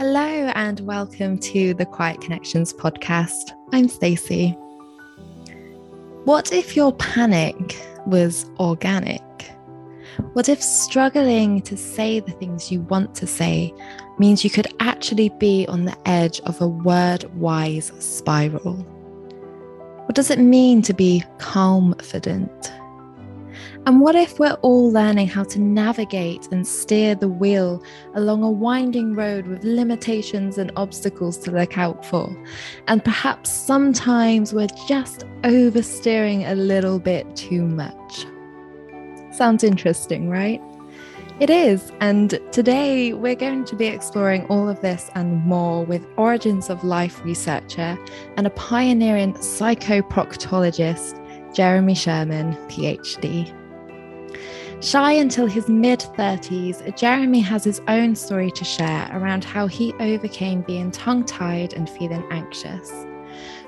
Hello and welcome to the Quiet Connections podcast. I'm Stacey. What if your panic was organic? What if struggling to say the things you want to say means you could actually be on the edge of a word wise spiral? What does it mean to be confident? And what if we're all learning how to navigate and steer the wheel along a winding road with limitations and obstacles to look out for? And perhaps sometimes we're just oversteering a little bit too much. Sounds interesting, right? It is, and today we're going to be exploring all of this and more with Origins of Life researcher and a pioneering psychoproctologist, Jeremy Sherman, PhD. Shy until his mid 30s, Jeremy has his own story to share around how he overcame being tongue tied and feeling anxious.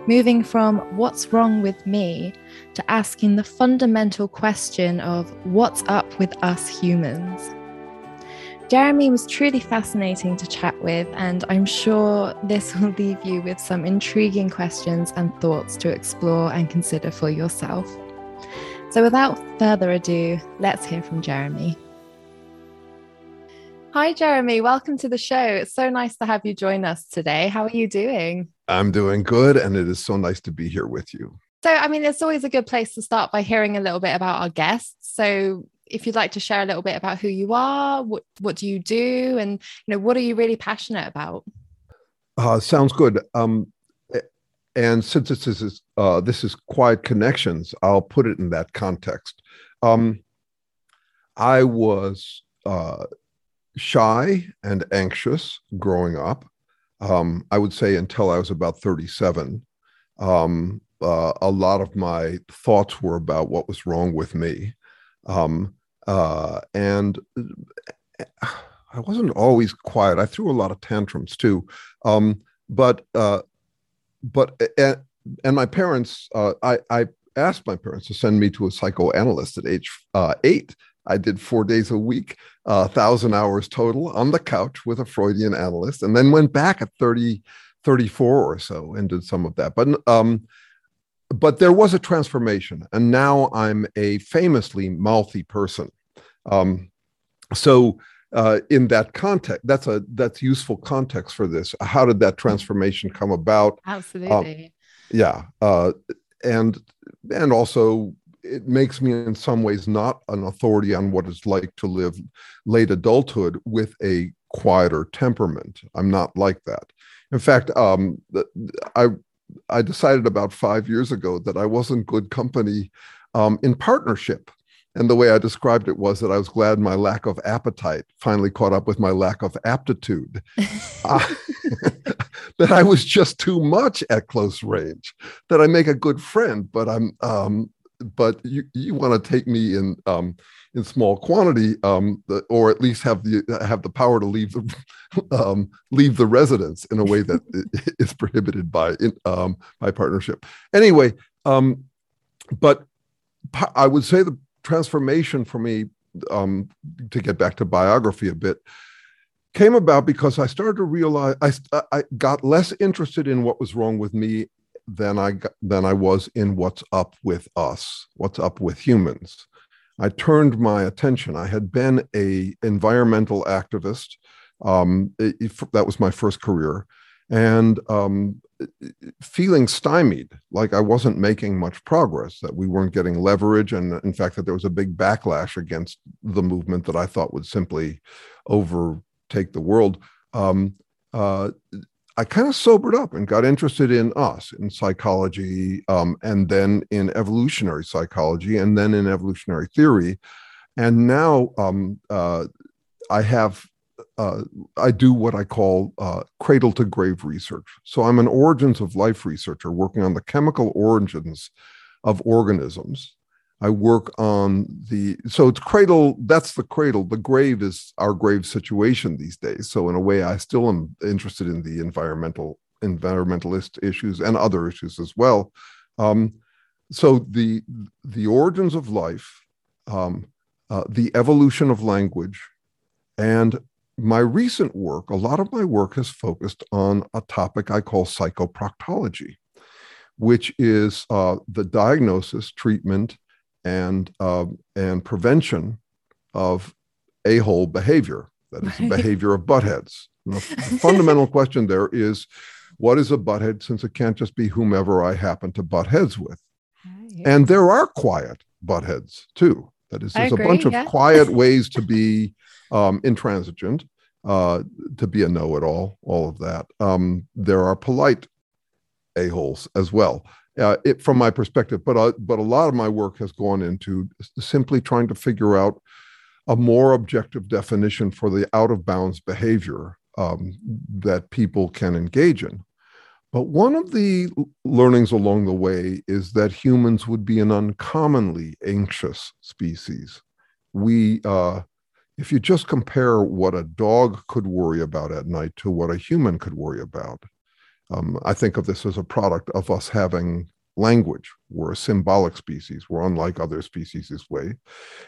Moving from what's wrong with me to asking the fundamental question of what's up with us humans. Jeremy was truly fascinating to chat with, and I'm sure this will leave you with some intriguing questions and thoughts to explore and consider for yourself. So, without further ado, let's hear from Jeremy. Hi, Jeremy. Welcome to the show. It's so nice to have you join us today. How are you doing? I'm doing good, and it is so nice to be here with you. So, I mean, it's always a good place to start by hearing a little bit about our guests. So, if you'd like to share a little bit about who you are, what what do you do, and you know, what are you really passionate about? Uh, sounds good. Um, and since this is uh, this is quiet connections, I'll put it in that context. Um, I was uh, shy and anxious growing up. Um, I would say until I was about 37. Um, uh, a lot of my thoughts were about what was wrong with me. Um, uh, and I wasn't always quiet. I threw a lot of tantrums too. Um, but uh, but and, and my parents, uh, I, I asked my parents to send me to a psychoanalyst at age uh, eight. I did four days a week, a uh, thousand hours total on the couch with a Freudian analyst, and then went back at 30, 34 or so and did some of that. But um, but there was a transformation, and now I'm a famously mouthy person. Um, so uh, in that context that's a that's useful context for this. How did that transformation come about? Absolutely. um, yeah uh, and and also it makes me in some ways not an authority on what it's like to live late adulthood with a quieter temperament. I'm not like that. In fact um, i i decided about five years ago that i wasn't good company um, in partnership and the way I described it was that I was glad my lack of appetite finally caught up with my lack of aptitude. uh, that I was just too much at close range. That I make a good friend, but I'm um, but you you want to take me in um, in small quantity, um, the, or at least have the have the power to leave the um, leave the residence in a way that is prohibited by um, by partnership. Anyway, um, but I would say the transformation for me, um, to get back to biography a bit, came about because I started to realize I, I got less interested in what was wrong with me than I than I was in what's up with us, what's up with humans. I turned my attention. I had been a environmental activist. Um, it, that was my first career, and um, feeling stymied, like I wasn't making much progress, that we weren't getting leverage, and in fact, that there was a big backlash against the movement that I thought would simply overtake the world. Um, uh, I kind of sobered up and got interested in us, in psychology, um, and then in evolutionary psychology, and then in evolutionary theory. And now um, uh, I have uh, I do what I call uh, cradle to grave research. So I'm an origins of life researcher working on the chemical origins of organisms. I work on the, so it's cradle, that's the cradle. The grave is our grave situation these days. So in a way, I still am interested in the environmental, environmentalist issues and other issues as well. Um, so the, the origins of life, um, uh, the evolution of language, and my recent work, a lot of my work has focused on a topic I call psychoproctology, which is uh, the diagnosis, treatment, and uh, and prevention of a-hole behavior. That is the behavior of buttheads. the fundamental question there is, what is a butthead? Since it can't just be whomever I happen to butt heads with, and there are quiet buttheads too. That is, there's a bunch of quiet ways to be um, intransigent, uh, to be a know-it-all, all of that. Um, there are polite a-holes as well. Uh, it, from my perspective, but uh, but a lot of my work has gone into simply trying to figure out a more objective definition for the out of bounds behavior um, that people can engage in. But one of the learnings along the way is that humans would be an uncommonly anxious species. We, uh, if you just compare what a dog could worry about at night to what a human could worry about, um, I think of this as a product of us having language. We're a symbolic species. We're unlike other species this way,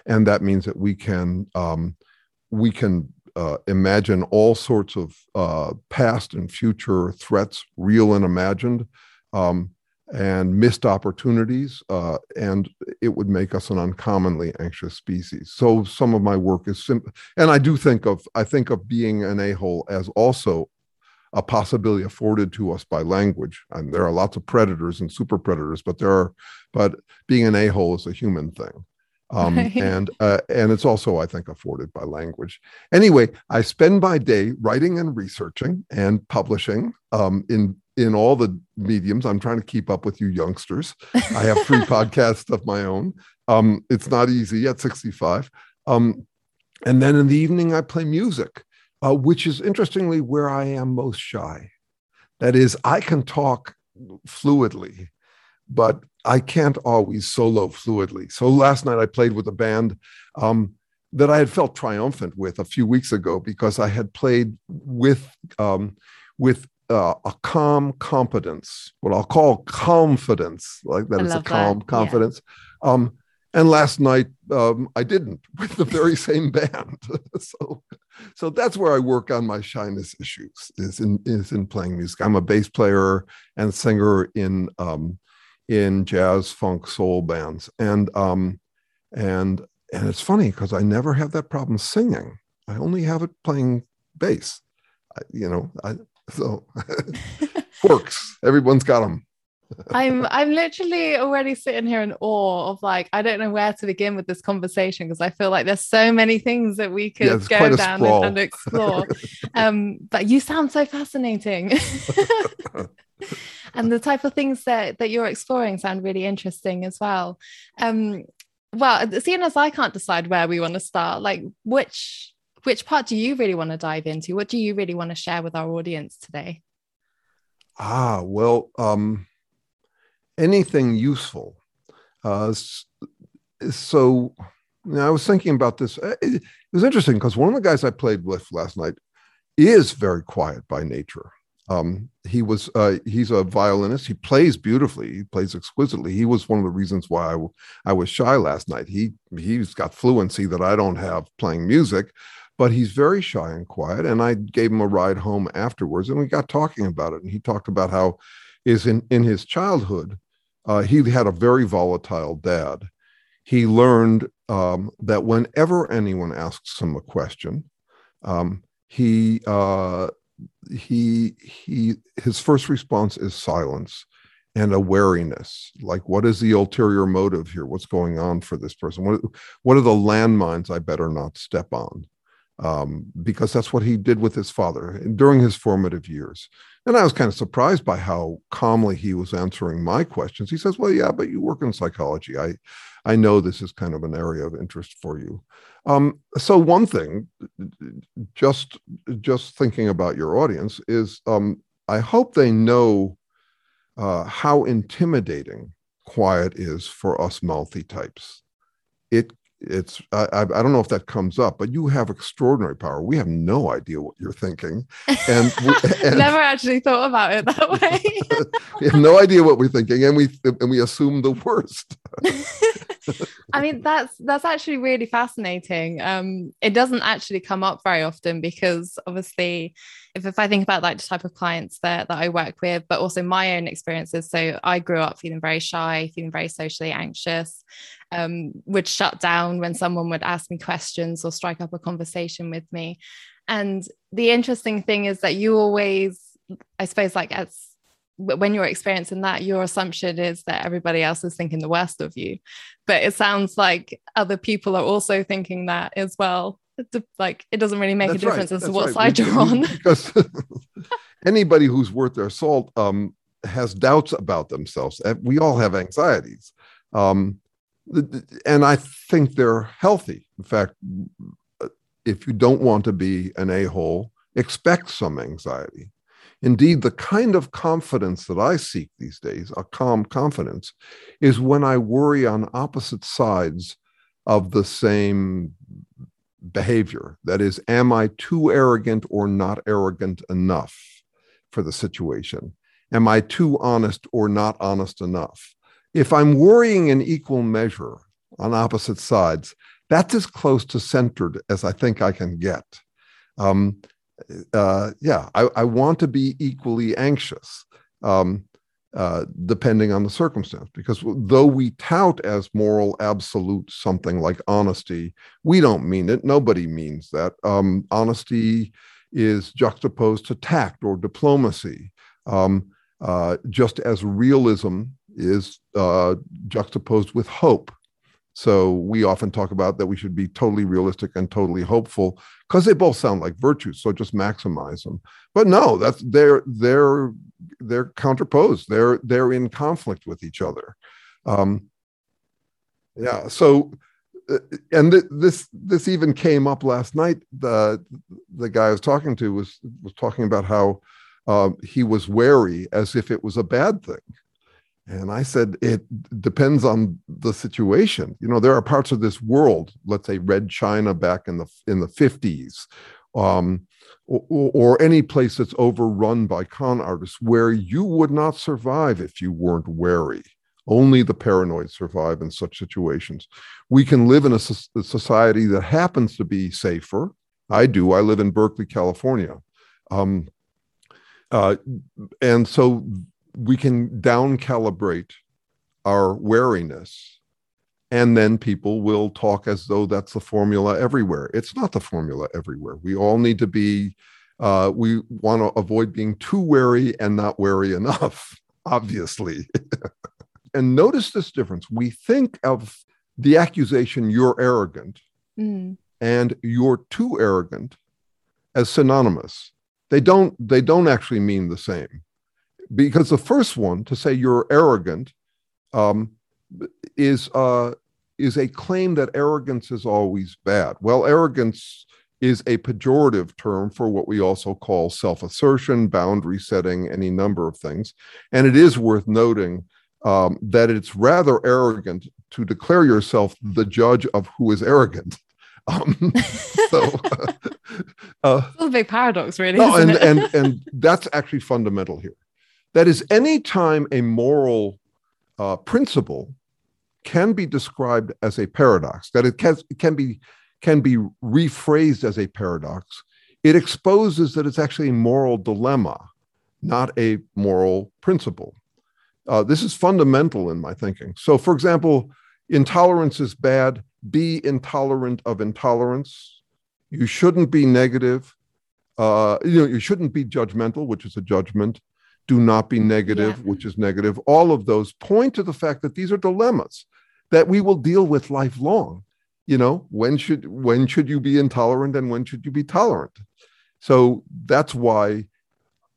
and that means that we can um, we can uh, imagine all sorts of uh, past and future threats, real and imagined, um, and missed opportunities, uh, and it would make us an uncommonly anxious species. So some of my work is simple, and I do think of I think of being an a-hole as also a possibility afforded to us by language. And there are lots of predators and super predators, but there are, but being an a-hole is a human thing. Um, right. and uh, and it's also I think afforded by language. Anyway, I spend my day writing and researching and publishing um, in in all the mediums. I'm trying to keep up with you youngsters. I have three podcasts of my own. Um, it's not easy at 65. Um, and then in the evening, I play music uh, which is interestingly where I am most shy. That is, I can talk fluidly, but I can't always solo fluidly. So last night I played with a band um, that I had felt triumphant with a few weeks ago because I had played with um, with uh, a calm competence, what I'll call confidence, like that I is a calm that. confidence. Yeah. Um, and last night um, I didn't with the very same band. so, so that's where I work on my shyness issues is in is in playing music. I'm a bass player and singer in um, in jazz, funk, soul bands, and um, and and it's funny because I never have that problem singing. I only have it playing bass. I, you know, I, so works. Everyone's got them. I'm I'm literally already sitting here in awe of like I don't know where to begin with this conversation because I feel like there's so many things that we could yeah, go down and, and, explore. um, but you sound so fascinating. And the type of things that that you're exploring sound really interesting as well. Um, well, seeing as I can't decide where we want to start, like which which part do you really want to dive into? What do you really want to share with our audience today? Ah, well, um, anything useful. Uh, so you know, I was thinking about this. Uh, it, was interesting because one of the guys I played with last night is very quiet by nature. Um, he was uh, he's a violinist. He plays beautifully. He plays exquisitely. He was one of the reasons why I, I was shy last night. He he's got fluency that I don't have playing music, but he's very shy and quiet. And I gave him a ride home afterwards, and we got talking about it. And he talked about how is in in his childhood uh, he had a very volatile dad. He learned um, that whenever anyone asks him a question, um, he uh, he he his first response is silence and a wariness like what is the ulterior motive here? What's going on for this person? What, what are the landmines i better not step on um, because that's what he did with his father during his formative years and I was kind of surprised by how calmly he was answering my questions. He says, "Well, yeah, but you work in psychology. I, I know this is kind of an area of interest for you." Um, so one thing, just just thinking about your audience is, um, I hope they know uh, how intimidating quiet is for us mouthy types. It it's I, I don't know if that comes up but you have extraordinary power we have no idea what you're thinking and, and never actually thought about it that way we have no idea what we're thinking and we and we assume the worst I mean, that's that's actually really fascinating. Um, it doesn't actually come up very often because obviously, if, if I think about like the type of clients that that I work with, but also my own experiences. So I grew up feeling very shy, feeling very socially anxious, um, would shut down when someone would ask me questions or strike up a conversation with me. And the interesting thing is that you always, I suppose, like as when you're experiencing that, your assumption is that everybody else is thinking the worst of you. But it sounds like other people are also thinking that as well. Like it doesn't really make That's a difference right. as to what right. side you're on. Because anybody who's worth their salt um, has doubts about themselves. We all have anxieties. Um, and I think they're healthy. In fact, if you don't want to be an a hole, expect some anxiety. Indeed, the kind of confidence that I seek these days, a calm confidence, is when I worry on opposite sides of the same behavior. That is, am I too arrogant or not arrogant enough for the situation? Am I too honest or not honest enough? If I'm worrying in equal measure on opposite sides, that's as close to centered as I think I can get. Um, uh, yeah, I, I, want to be equally anxious, um, uh, depending on the circumstance. Because though we tout as moral absolute something like honesty, we don't mean it. Nobody means that. Um, honesty is juxtaposed to tact or diplomacy, um, uh, just as realism is uh, juxtaposed with hope. So we often talk about that we should be totally realistic and totally hopeful because they both sound like virtues. So just maximize them. But no, that's they're they're they're counterposed. They're they're in conflict with each other. Um, yeah. So uh, and th- this this even came up last night. The the guy I was talking to was was talking about how uh, he was wary as if it was a bad thing. And I said, it depends on the situation. You know, there are parts of this world, let's say Red China back in the in the 50s, um, or, or, any place that's overrun by con artists where you would not survive if you weren't wary. Only the paranoid survive in such situations. We can live in a, a society that happens to be safer. I do. I live in Berkeley, California. Um, uh, and so we can down calibrate our wariness and then people will talk as though that's the formula everywhere. It's not the formula everywhere. We all need to be uh, we want to avoid being too wary and not wary enough obviously. And notice this difference. We think of the accusation you're arrogant mm. and you're too arrogant as synonymous. They don't they don't actually mean the same because the first one to say you're arrogant um, is uh, is a claim that arrogance is always bad. Well, arrogance is a pejorative term for what we also call self-assertion, boundary setting, any number of things, and it is worth noting um, that it's rather arrogant to declare yourself the judge of who is arrogant. Um, so, uh, it's a big paradox, really. No, and, and and that's actually fundamental here. That is, any time a moral uh, principle can be described as a paradox, that it can, can, be, can be rephrased as a paradox, it exposes that it's actually a moral dilemma, not a moral principle. Uh, this is fundamental in my thinking. So, for example, intolerance is bad. Be intolerant of intolerance. You shouldn't be negative. Uh, you know, you shouldn't be judgmental, which is a judgment do not be negative, yeah. which is negative. All of those point to the fact that these are dilemmas that we will deal with lifelong. You know, when should when should you be intolerant and when should you be tolerant? So that's why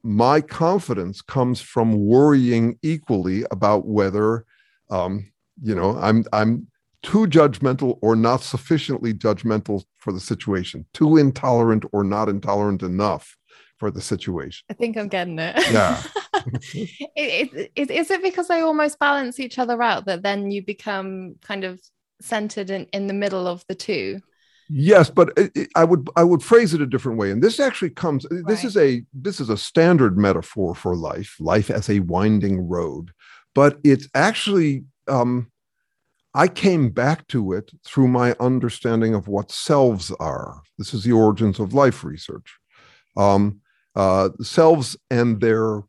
my confidence comes from worrying equally about whether um, you know I'm I'm too judgmental or not sufficiently judgmental for the situation, too intolerant or not intolerant enough for the situation. I think I'm getting it. Yeah. it, it, is it because they almost balance each other out that then you become kind of centered in, in the middle of the two. Yes, but it, I would I would phrase it a different way. And this actually comes. Right. This is a this is a standard metaphor for life. Life as a winding road, but it's actually. Um, I came back to it through my understanding of what selves are. This is the origins of life research. Um, uh, selves and their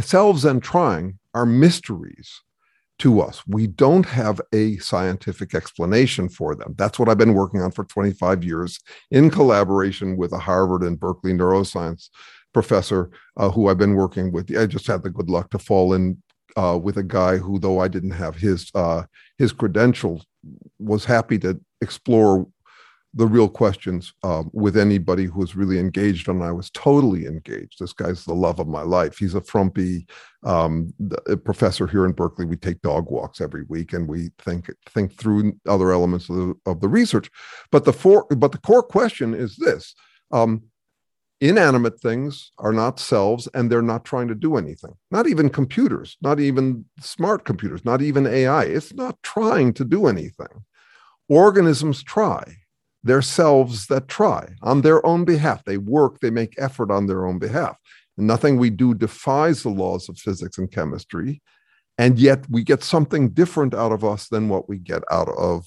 selves and trying are mysteries to us. We don't have a scientific explanation for them. That's what I've been working on for 25 years in collaboration with a Harvard and Berkeley neuroscience professor uh, who I've been working with. I just had the good luck to fall in uh, with a guy who, though I didn't have his uh, his credentials, was happy to explore the real questions um, with anybody who was really engaged, and I was totally engaged. This guy's the love of my life. He's a frumpy um, professor here in Berkeley. We take dog walks every week, and we think think through other elements of the, of the research. But the for, but the core question is this: um, inanimate things are not selves, and they're not trying to do anything. Not even computers, not even smart computers, not even AI. It's not trying to do anything. Organisms try they're selves that try on their own behalf. They work, they make effort on their own behalf. And nothing we do defies the laws of physics and chemistry. And yet we get something different out of us than what we get out of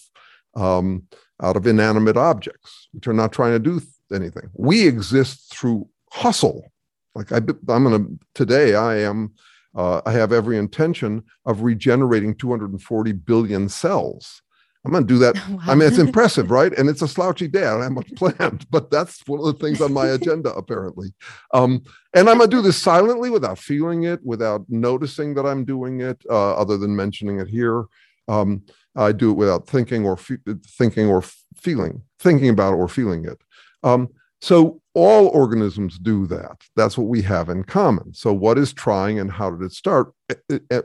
um, out of inanimate objects, which are not trying to do anything. We exist through hustle. Like I, I'm going to today, I am. Uh, I have every intention of regenerating 240 billion cells. I'm going to do that. Wow. I mean, it's impressive, right? And it's a slouchy day. I don't have much planned, but that's one of the things on my agenda, apparently. Um, and I'm going to do this silently without feeling it, without noticing that I'm doing it, uh, other than mentioning it here. Um, I do it without thinking or fe- thinking or feeling, thinking about it or feeling it. Um, so all organisms do that. That's what we have in common. So what is trying and how did it start?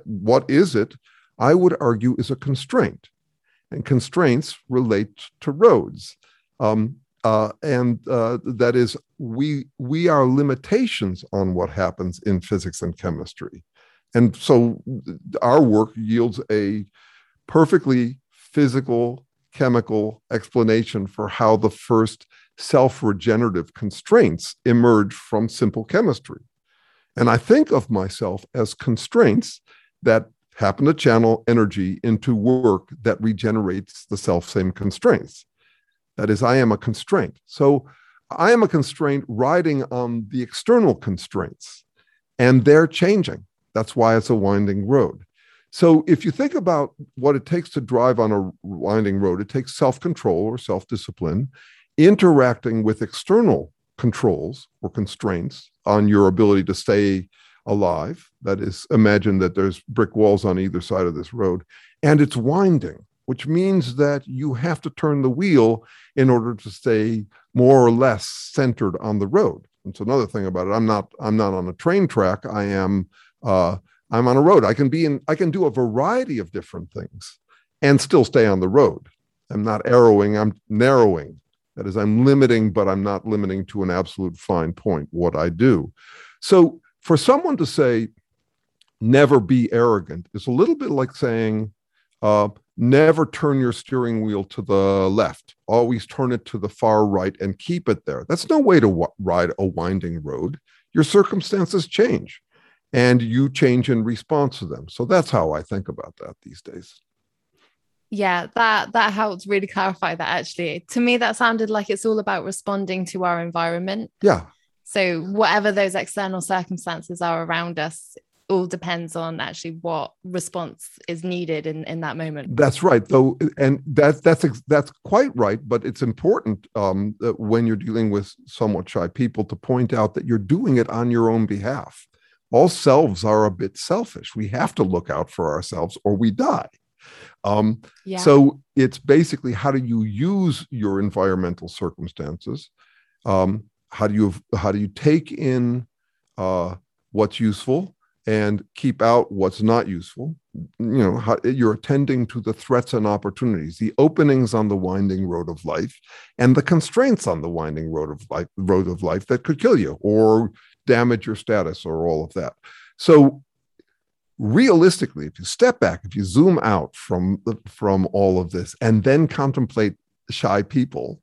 What is it? I would argue is a constraint and constraints relate to roads. Um, uh, and uh, that is, we we are limitations on what happens in physics and chemistry, and so our work yields a perfectly physical chemical explanation for how the first self-regenerative constraints emerge from simple chemistry. And I think of myself as constraints that happen to channel energy into work that regenerates the self same constraints. That is, I am a constraint. So I am a constraint riding on the external constraints, and they're changing. That's why it's a winding road. So if you think about what it takes to drive on a winding road, it takes self control or self discipline, interacting with external controls or constraints on your ability to stay alive. That is, imagine that there's brick walls on either side of this road, and it's winding, which means that you have to turn the wheel in order to stay more or less centered on the road. It's another thing about it. I'm not. I'm not on a train track. I am. Uh, I'm on a road. I can be in. I can do a variety of different things, and still stay on the road. I'm not arrowing. I'm narrowing. That is, I'm limiting, but I'm not limiting to an absolute fine point what I do. So for someone to say, never be arrogant is a little bit like saying, uh, never turn your steering wheel to the left. Always turn it to the far right and keep it there. That's no way to w- ride a winding road. Your circumstances change and you change in response to them. So that's how I think about that these days. Yeah, that that helps really clarify that actually. To me that sounded like it's all about responding to our environment. Yeah. So, whatever those external circumstances are around us, all depends on actually what response is needed in, in that moment. That's right. Though, and that's that's that's quite right. But it's important um, when you're dealing with somewhat shy people to point out that you're doing it on your own behalf. All selves are a bit selfish. We have to look out for ourselves, or we die. Um, yeah. So it's basically how do you use your environmental circumstances um, how do you how do you take in uh, what's useful and keep out what's not useful you know how, you're attending to the threats and opportunities the openings on the winding road of life and the constraints on the winding road of life road of life that could kill you or damage your status or all of that so realistically, if you step back, if you zoom out from the, from all of this, and then contemplate shy people,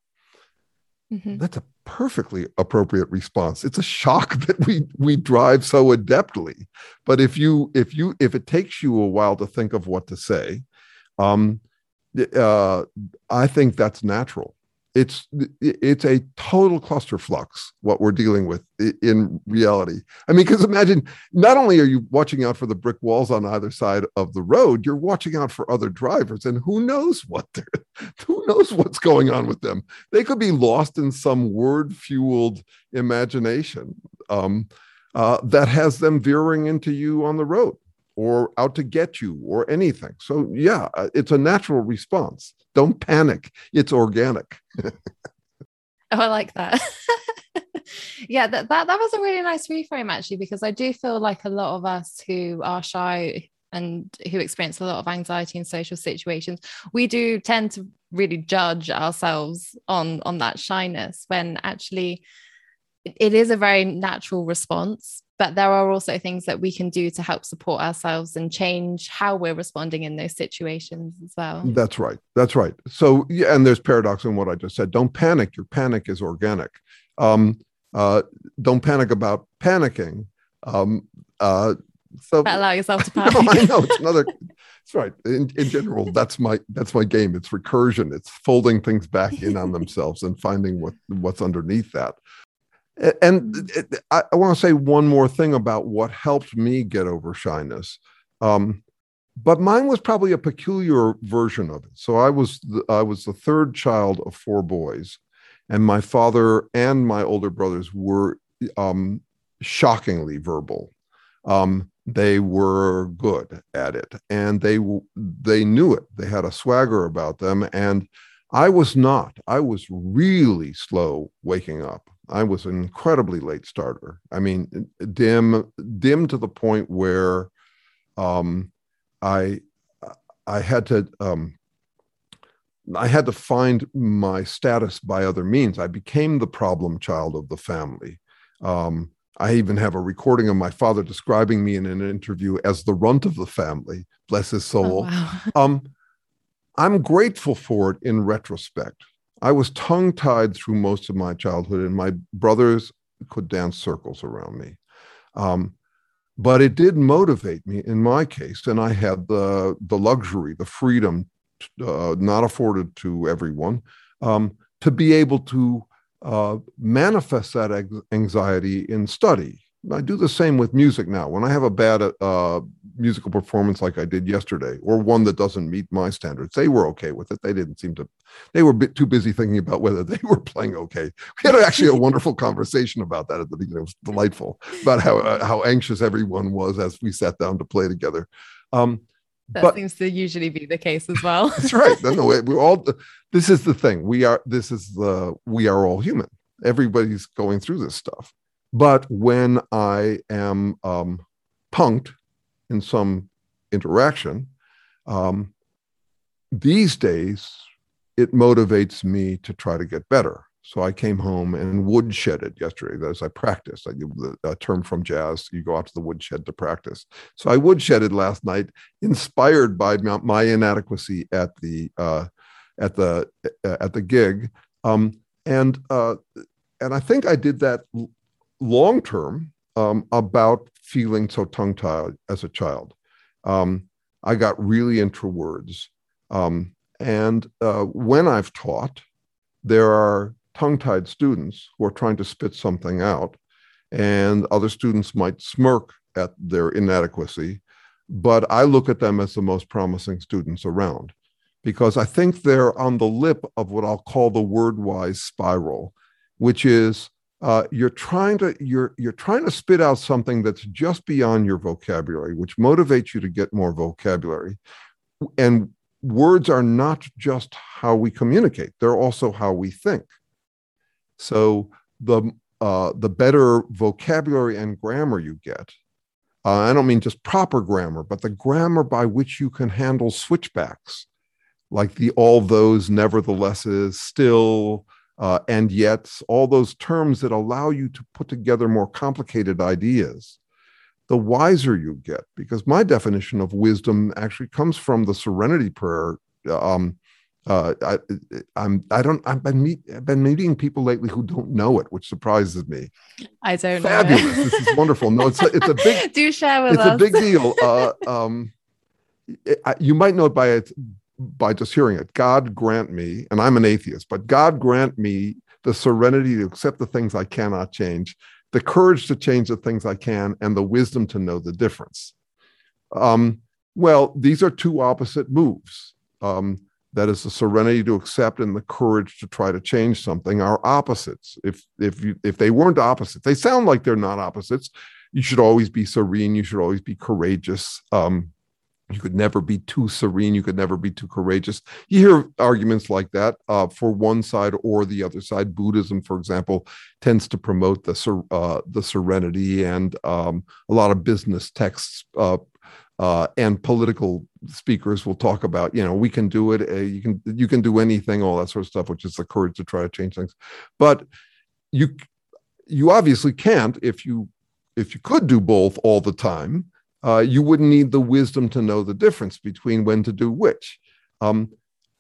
mm-hmm. that's a perfectly appropriate response. It's a shock that we we drive so adeptly, but if you if you if it takes you a while to think of what to say, um, uh, I think that's natural it's it's a total cluster flux what we're dealing with in reality. I mean because imagine not only are you watching out for the brick walls on either side of the road you're watching out for other drivers and who knows what they're who knows what's going on with them. They could be lost in some word fueled imagination um, uh, that has them veering into you on the road or out to get you or anything so yeah uh, it's a natural response don't panic. It's organic. oh, I like that. yeah, that, that that was a really nice reframe actually, because I do feel like a lot of us who are shy and who experience a lot of anxiety in social situations, we do tend to really judge ourselves on on that shyness when actually it is a very natural response but there are also things that we can do to help support ourselves and change how we're responding in those situations as well that's right that's right so yeah and there's paradox in what i just said don't panic your panic is organic um, uh, don't panic about panicking um, uh, so allow yourself to panic. no, I know it's another. That's right. In, in general, that's my that's my game. It's recursion. It's folding things back in on themselves and finding what what's underneath that. And. I, I want to say one more thing about what helped me get over shyness. Um, but mine was probably a peculiar version of it. So I was the, I was the third child of four boys, and my father and my older brothers were um, shockingly verbal. Um, they were good at it, and they they knew it. They had a swagger about them, and I was not. I was really slow waking up. I was an incredibly late starter. I mean, dim, dim to the point where um, I I had to um, I had to find my status by other means. I became the problem child of the family. Um, I even have a recording of my father describing me in an interview as the runt of the family. Bless his oh, soul. Oh, wow. um, I'm grateful for it in retrospect I was tongue tied through most of my childhood, and my brothers could dance circles around me. Um, but it did motivate me in my case, and I had the the luxury, the freedom, uh, not afforded to everyone, um, to be able to uh, manifest that anxiety in study I do the same with music now. When I have a bad uh, musical performance like I did yesterday, or one that doesn't meet my standards, they were okay with it. They didn't seem to, they were a bit too busy thinking about whether they were playing okay. We had actually a wonderful conversation about that at the beginning. It was delightful about how, uh, how anxious everyone was as we sat down to play together. Um, that but, seems to usually be the case as well. that's right. No, no, we're all, this is the thing. We are, this is the, we are all human. Everybody's going through this stuff but when I am um, punked in some interaction, um, these days it motivates me to try to get better. So I came home and woodshedded yesterday as I practiced. I a term from jazz. You go out to the woodshed to practice. So I woodshedded last night, inspired by my inadequacy at the uh, at the uh, at the gig, um, and uh, and I think I did that long term um, about feeling so tongue tied as a child. Um, I got really into words. Um, and uh, when I've taught, there are tongue tied students who are trying to spit something out, and other students might smirk at their inadequacy. But I look at them as the most promising students around because I think they're on the lip of what I'll call the word wise spiral, which is uh, you're trying to you're you're trying to spit out something that's just beyond your vocabulary which motivates you to get more vocabulary. And words are not just how we communicate they're also how we think. So the uh, the better vocabulary and grammar you get uh, i don't mean just proper grammar but the grammar by which you can handle switchbacks like the all those neverthelesses still uh, and yet all those terms that allow you to put together more complicated ideas the wiser you get. Because my definition of wisdom actually comes from the Serenity Prayer. Um, uh, I, I'm I don't I've been meet I've been meeting people lately who don't know it, which surprises me. I don't Fabulous! Know this is wonderful. No, it's a, it's a big do share with it's us. a big deal. Uh, um, it, you might know it by it by just hearing it. God grant me, and I'm an atheist, but God grant me the serenity to accept the things I cannot change, the courage to change the things I can, and the wisdom to know the difference. Um, well, these are two opposite moves. Um, that is the serenity to accept and the courage to try to change something are opposites. If if you if they weren't opposites, they sound like they're not opposites. You should always be serene. You should always be courageous. Um, you could never be too serene. You could never be too courageous. You hear arguments like that uh, for one side or the other side. Buddhism for example tends to promote the uh, the serenity and um, a lot of business texts uh, uh, and political speakers will talk about you know we can do it uh, you can you can do anything all that sort of stuff which is the courage to try to change things. But you you obviously can't if you if you could do both all the time uh, you wouldn't need the wisdom to know the difference between when to do which. Um,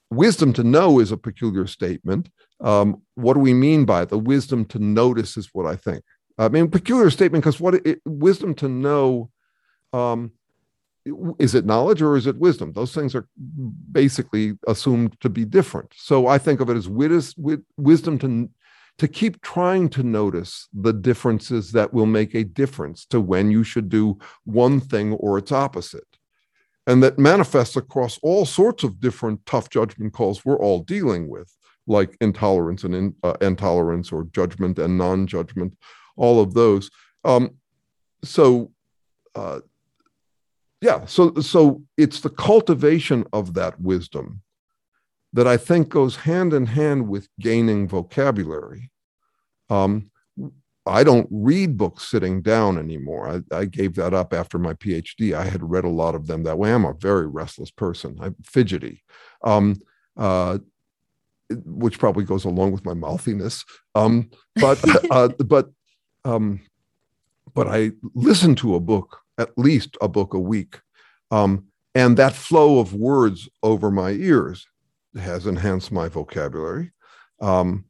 wisdom to know is a peculiar statement. Um, what do we mean by it? The wisdom to notice is what I think. I mean, peculiar statement because what it, wisdom to know um, is it knowledge or is it wisdom? Those things are basically assumed to be different. So I think of it as wis- wisdom to to keep trying to notice the differences that will make a difference to when you should do one thing or its opposite. And that manifests across all sorts of different tough judgment calls we're all dealing with, like intolerance and in, uh, intolerance or judgment and non judgment, all of those. Um, so, uh, yeah, so so it's the cultivation of that wisdom that I think goes hand in hand with gaining vocabulary. Um, I don't read books sitting down anymore. I, I, gave that up after my PhD. I had read a lot of them that way. I'm a very restless person. I'm fidgety, um, uh, which probably goes along with my mouthiness. Um, but uh, but um, but I listen to a book, at least a book a week, um, and that flow of words over my ears has enhanced my vocabulary. Um,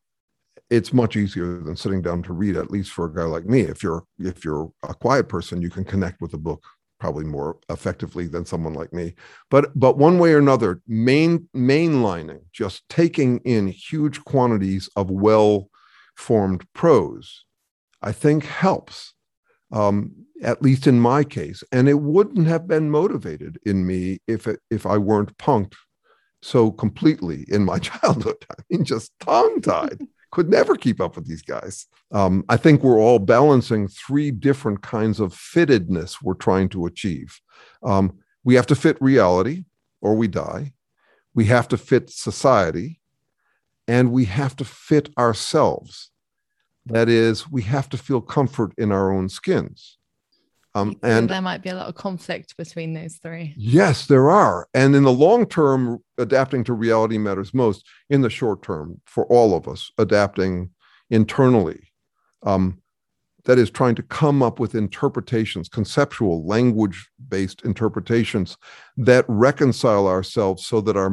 it's much easier than sitting down to read at least for a guy like me. If you're if you're a quiet person you can connect with a book probably more effectively than someone like me. But but one way or another main mainlining just taking in huge quantities of well formed prose i think helps um, at least in my case. And it wouldn't have been motivated in me if it, if i weren't punked so completely in my childhood i mean just tongue tied could never keep up with these guys. Um, I think we're all balancing three different kinds of fittedness we're trying to achieve. Um, we have to fit reality or we die. We have to fit society and we have to fit ourselves. That is, we have to feel comfort in our own skins. Um, and there might be a lot of conflict between those three. Yes, there are. And in the long term, adapting to reality matters most. In the short term, for all of us, adapting internally, um, that is, trying to come up with interpretations, conceptual, language based interpretations that reconcile ourselves so that our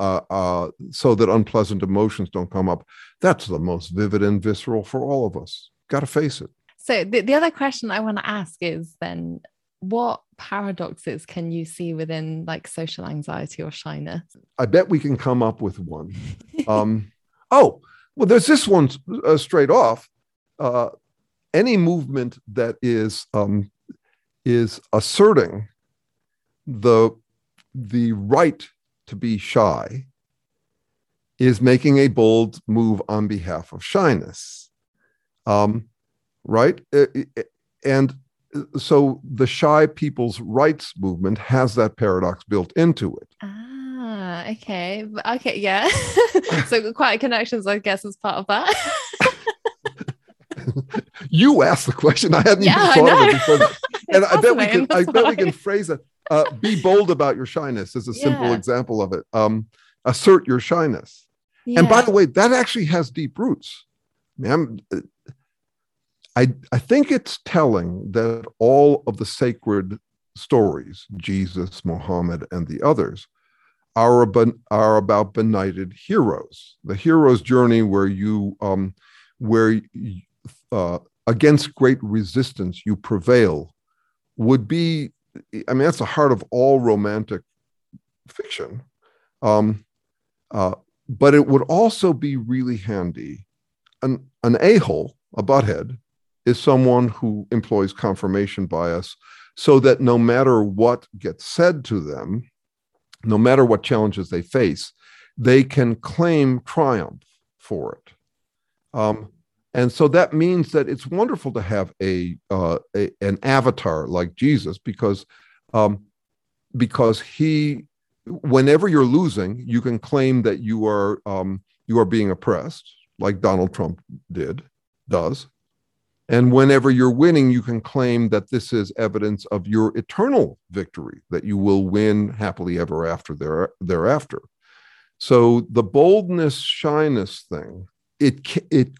uh, uh, so that unpleasant emotions don't come up. That's the most vivid and visceral for all of us. Got to face it. So the, the other question I want to ask is then what paradoxes can you see within like social anxiety or shyness? I bet we can come up with one. um, oh, well, there's this one uh, straight off. Uh, any movement that is um, is asserting the the right to be shy is making a bold move on behalf of shyness. Um, right? Uh, and uh, so the shy people's rights movement has that paradox built into it. Ah, okay. Okay, yeah. so quiet connections, I guess, is part of that. you asked the question. I hadn't yeah, even thought of it before. and I bet we can I bet we can phrase it. Uh, be bold about your shyness is a simple yeah. example of it. Um, assert your shyness. Yeah. And by the way, that actually has deep roots. I mean, I, I think it's telling that all of the sacred stories, Jesus, Muhammad, and the others, are about, are about benighted heroes. The hero's journey, where you, um, where uh, against great resistance you prevail, would be. I mean, that's the heart of all romantic fiction. Um, uh, but it would also be really handy. An, an a hole, a butthead, is someone who employs confirmation bias so that no matter what gets said to them, no matter what challenges they face, they can claim triumph for it. Um, and so that means that it's wonderful to have a, uh, a an avatar like Jesus because um, because he whenever you're losing, you can claim that you are um, you are being oppressed, like Donald Trump did, does. And whenever you're winning, you can claim that this is evidence of your eternal victory, that you will win happily ever after there, thereafter. So the boldness, shyness thing, it it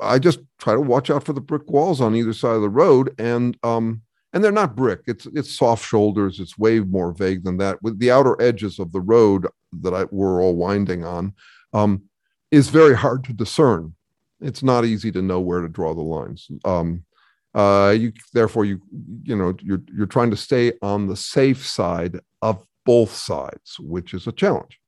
I just try to watch out for the brick walls on either side of the road, and um, and they're not brick. It's it's soft shoulders. It's way more vague than that. With the outer edges of the road that I, we're all winding on, um, is very hard to discern. It's not easy to know where to draw the lines. Um, uh, you therefore you you know you're you're trying to stay on the safe side of both sides, which is a challenge.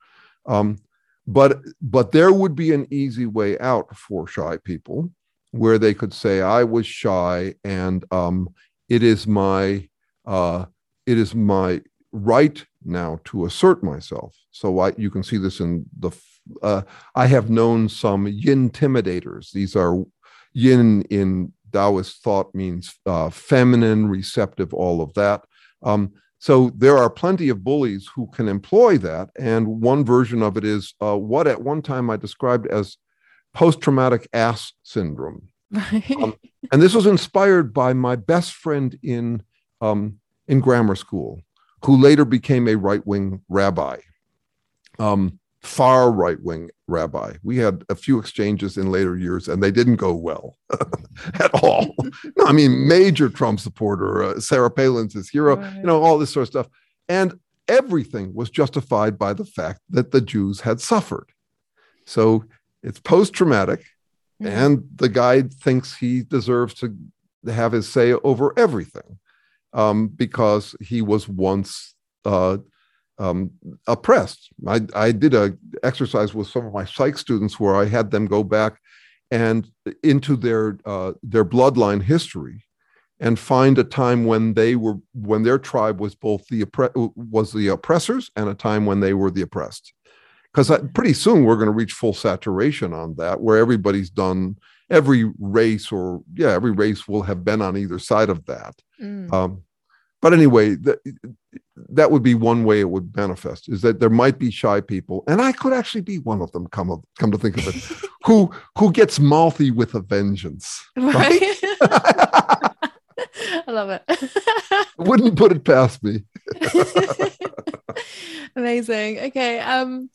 Um, but but there would be an easy way out for shy people where they could say i was shy and um, it is my uh, it is my right now to assert myself. So I, you can see this in the. Uh, I have known some yin intimidators. These are yin in Taoist thought means uh, feminine, receptive, all of that. Um, so there are plenty of bullies who can employ that. And one version of it is uh, what at one time I described as post traumatic ass syndrome. Right. Um, and this was inspired by my best friend in um, in grammar school, who later became a right wing rabbi, um, far right wing rabbi. We had a few exchanges in later years, and they didn't go well at all. no, I mean, major Trump supporter, uh, Sarah Palin's his hero, right. you know, all this sort of stuff, and everything was justified by the fact that the Jews had suffered. So it's post traumatic Mm-hmm. And the guy thinks he deserves to have his say over everything um, because he was once uh, um, oppressed. I, I did a exercise with some of my psych students where I had them go back and into their uh, their bloodline history and find a time when they were when their tribe was both the oppre- was the oppressors and a time when they were the oppressed because pretty soon we're going to reach full saturation on that where everybody's done every race or yeah every race will have been on either side of that mm. um, but anyway that, that would be one way it would manifest is that there might be shy people and i could actually be one of them come up, come to think of it who who gets mouthy with a vengeance right, right? i love it wouldn't put it past me amazing okay um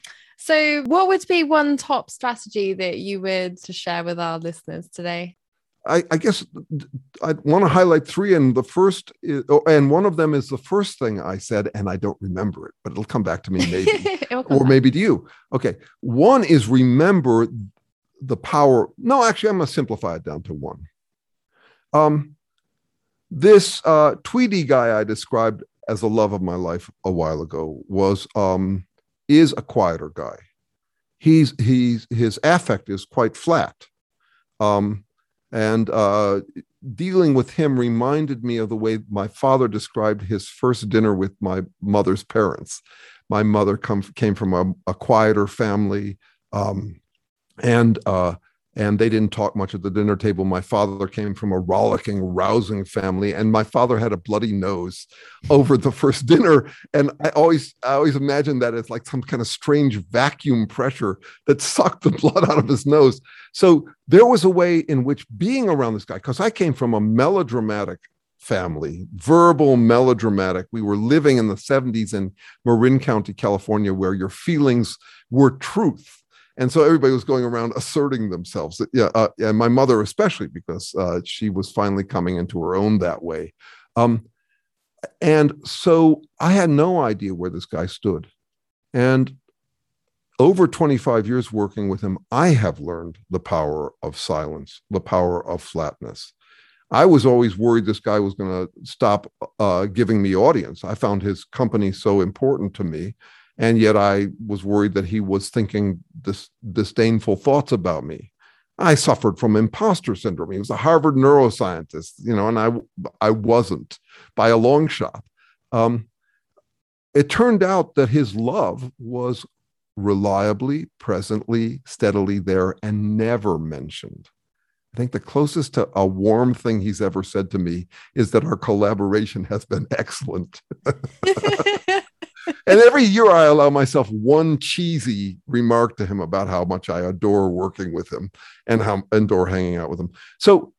so, what would be one top strategy that you would to share with our listeners today? I, I guess I want to highlight three, and the first, is, oh, and one of them is the first thing I said, and I don't remember it, but it'll come back to me maybe, or back. maybe to you. Okay, one is remember the power. No, actually, I'm going to simplify it down to one. Um, this uh, Tweety guy I described as the love of my life a while ago was um, is a quieter guy. He's he's his affect is quite flat, um, and uh, dealing with him reminded me of the way my father described his first dinner with my mother's parents. My mother come, came from a, a quieter family, um, and uh, and they didn't talk much at the dinner table. My father came from a rollicking, rousing family, and my father had a bloody nose over the first dinner. And I always, I always imagine that as like some kind of strange vacuum pressure that sucked the blood out of his nose. So there was a way in which being around this guy, because I came from a melodramatic family, verbal, melodramatic. We were living in the 70s in Marin County, California, where your feelings were truth and so everybody was going around asserting themselves. Yeah, uh, and my mother especially because uh, she was finally coming into her own that way. Um, and so I had no idea where this guy stood. And over 25 years working with him, I have learned the power of silence, the power of flatness. I was always worried this guy was going to stop uh, giving me audience. I found his company so important to me. And yet I was worried that he was thinking dis- disdainful thoughts about me. I suffered from imposter syndrome. He was a Harvard neuroscientist, you know, and I, I wasn't by a long shot. Um, it turned out that his love was reliably, presently, steadily there and never mentioned. I think the closest to a warm thing he's ever said to me is that our collaboration has been excellent. and every year I allow myself one cheesy remark to him about how much I adore working with him and how adore hanging out with him. So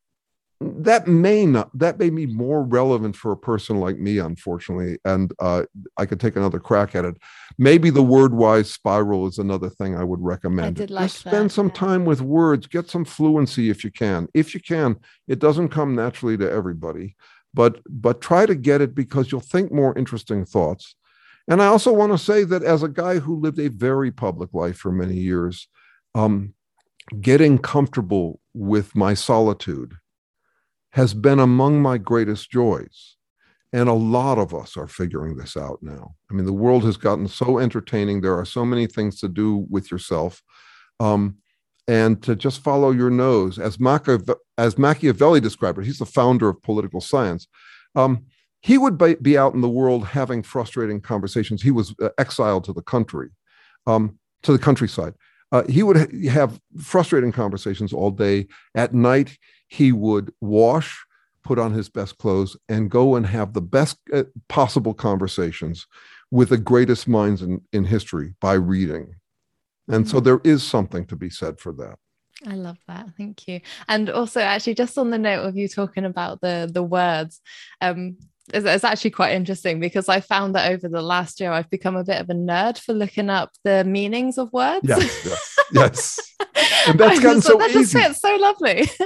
that may not that may be more relevant for a person like me unfortunately and uh, i could take another crack at it maybe the word wise spiral is another thing i would recommend I did like Just spend that, some yeah. time with words get some fluency if you can if you can it doesn't come naturally to everybody but but try to get it because you'll think more interesting thoughts and i also want to say that as a guy who lived a very public life for many years um, getting comfortable with my solitude has been among my greatest joys. And a lot of us are figuring this out now. I mean, the world has gotten so entertaining. There are so many things to do with yourself. Um, and to just follow your nose, as, Machiave- as Machiavelli described it, he's the founder of political science. Um, he would be- out in the world having frustrating conversations. He was uh, exiled to the country, um, to the countryside. Uh, he would ha- have frustrating conversations all day. At night, he would wash, put on his best clothes, and go and have the best uh, possible conversations with the greatest minds in, in history by reading. And so Mm. there is something to be said for that. I love that. Thank you. And also, actually, just on the note of you talking about the the words, um, it's, it's actually quite interesting because I found that over the last year I've become a bit of a nerd for looking up the meanings of words. Yes, yes, yes. And that's I gotten so that just easy. fits so lovely. it's,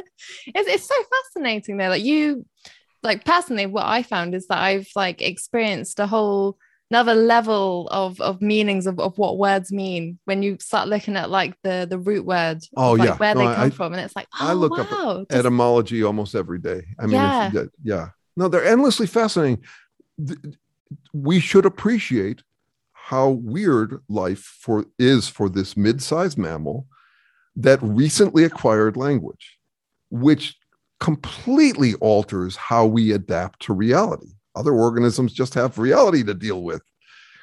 it's so fascinating though. Like you, like personally, what I found is that I've like experienced a whole another level of of meanings of, of what words mean when you start looking at like the the root word Oh, like yeah. where No, they I- come from and it's like oh I look oh, up just- etymology almost every day. I mean, Yeah. yeah. No, they're endlessly fascinating. We should appreciate how weird life for is for this mid-sized mammal that recently acquired language, which completely alters how we adapt to reality. Other organisms just have reality to deal with.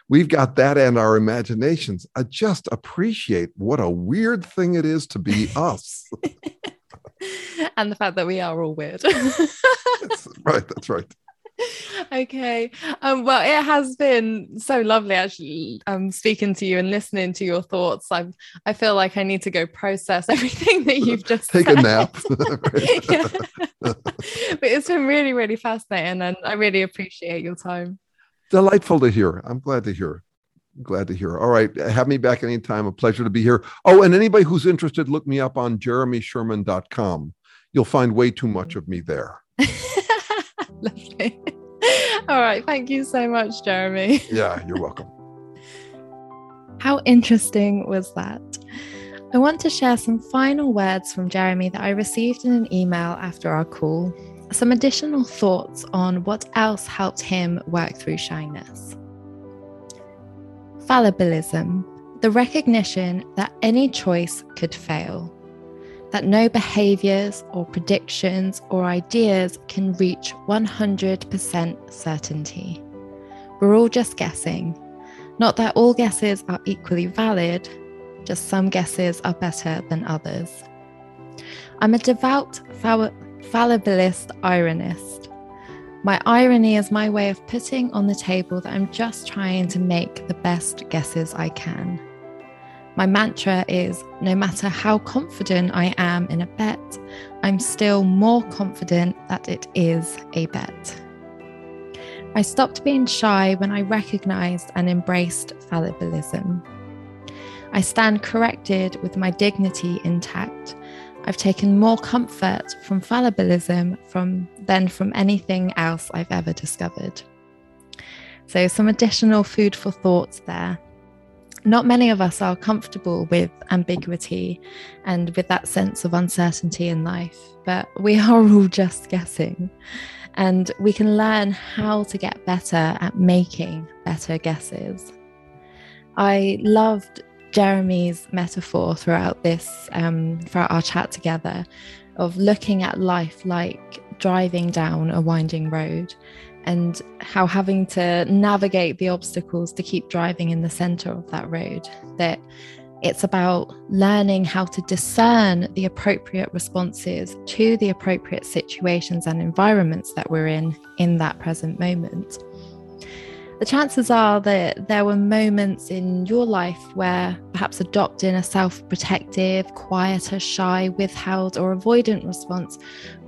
We've got that and our imaginations. I just appreciate what a weird thing it is to be us. and the fact that we are all weird That's right. That's right. okay um well it has been so lovely actually um speaking to you and listening to your thoughts i'm i feel like i need to go process everything that you've just Take a nap. But it's been really really fascinating and i really appreciate your time Delightful to hear. I'm glad to hear. Glad to hear. All right. Have me back anytime. A pleasure to be here. Oh, and anybody who's interested, look me up on jeremysherman.com. You'll find way too much of me there. lovely all right thank you so much jeremy Yeah, you're welcome. How interesting was that? I want to share some final words from Jeremy that I received in an email after our call, some additional thoughts on what else helped him work through shyness. Fallibilism, the recognition that any choice could fail, that no behaviors or predictions or ideas can reach 100% certainty. We're all just guessing. Not that all guesses are equally valid, just some guesses are better than others. I'm a devout fall- fallibilist ironist. My irony is my way of putting on the table that I'm just trying to make the best guesses I can. My mantra is no matter how confident I am in a bet, I'm still more confident that it is a bet. I stopped being shy when I recognized and embraced fallibilism. I stand corrected with my dignity intact. I've taken more comfort from fallibilism from, than from anything else I've ever discovered. So, some additional food for thought there. Not many of us are comfortable with ambiguity and with that sense of uncertainty in life, but we are all just guessing. And we can learn how to get better at making better guesses. I loved Jeremy's metaphor throughout this, um, throughout our chat together, of looking at life like driving down a winding road and how having to navigate the obstacles to keep driving in the center of that road, that it's about learning how to discern the appropriate responses to the appropriate situations and environments that we're in in that present moment the chances are that there were moments in your life where perhaps adopting a self protective, quieter, shy, withheld, or avoidant response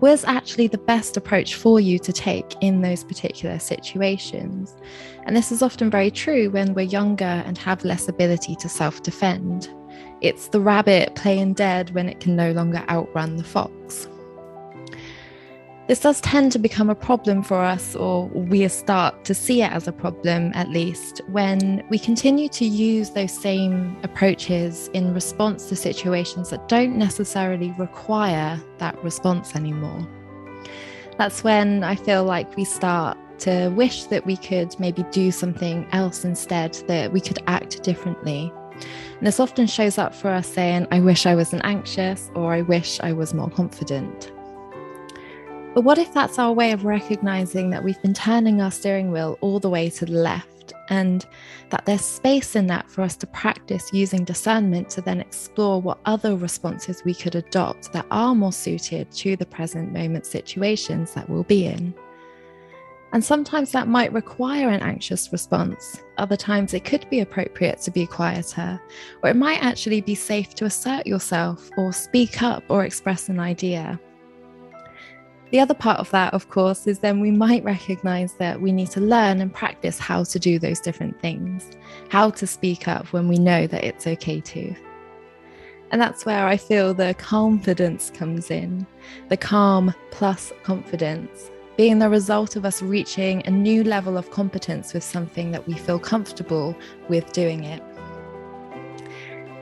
was actually the best approach for you to take in those particular situations. And this is often very true when we're younger and have less ability to self defend. It's the rabbit playing dead when it can no longer outrun the fox. This does tend to become a problem for us, or we start to see it as a problem at least, when we continue to use those same approaches in response to situations that don't necessarily require that response anymore. That's when I feel like we start to wish that we could maybe do something else instead, that we could act differently. And this often shows up for us saying, I wish I wasn't anxious, or I wish I was more confident. But what if that's our way of recognizing that we've been turning our steering wheel all the way to the left and that there's space in that for us to practice using discernment to then explore what other responses we could adopt that are more suited to the present moment situations that we'll be in? And sometimes that might require an anxious response. Other times it could be appropriate to be quieter, or it might actually be safe to assert yourself or speak up or express an idea. The other part of that, of course, is then we might recognize that we need to learn and practice how to do those different things, how to speak up when we know that it's okay to. And that's where I feel the confidence comes in the calm plus confidence, being the result of us reaching a new level of competence with something that we feel comfortable with doing it.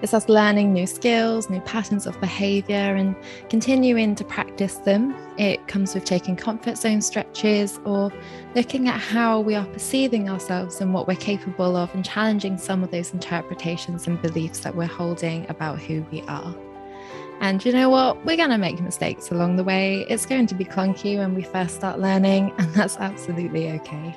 It's us learning new skills, new patterns of behavior, and continuing to practice them. It comes with taking comfort zone stretches or looking at how we are perceiving ourselves and what we're capable of, and challenging some of those interpretations and beliefs that we're holding about who we are. And you know what? We're going to make mistakes along the way. It's going to be clunky when we first start learning, and that's absolutely okay.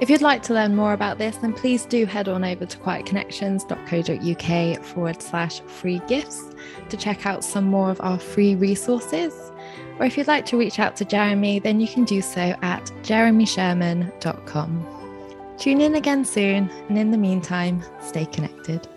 If you'd like to learn more about this, then please do head on over to quietconnections.co.uk forward slash free gifts to check out some more of our free resources. Or if you'd like to reach out to Jeremy, then you can do so at jeremysherman.com. Tune in again soon, and in the meantime, stay connected.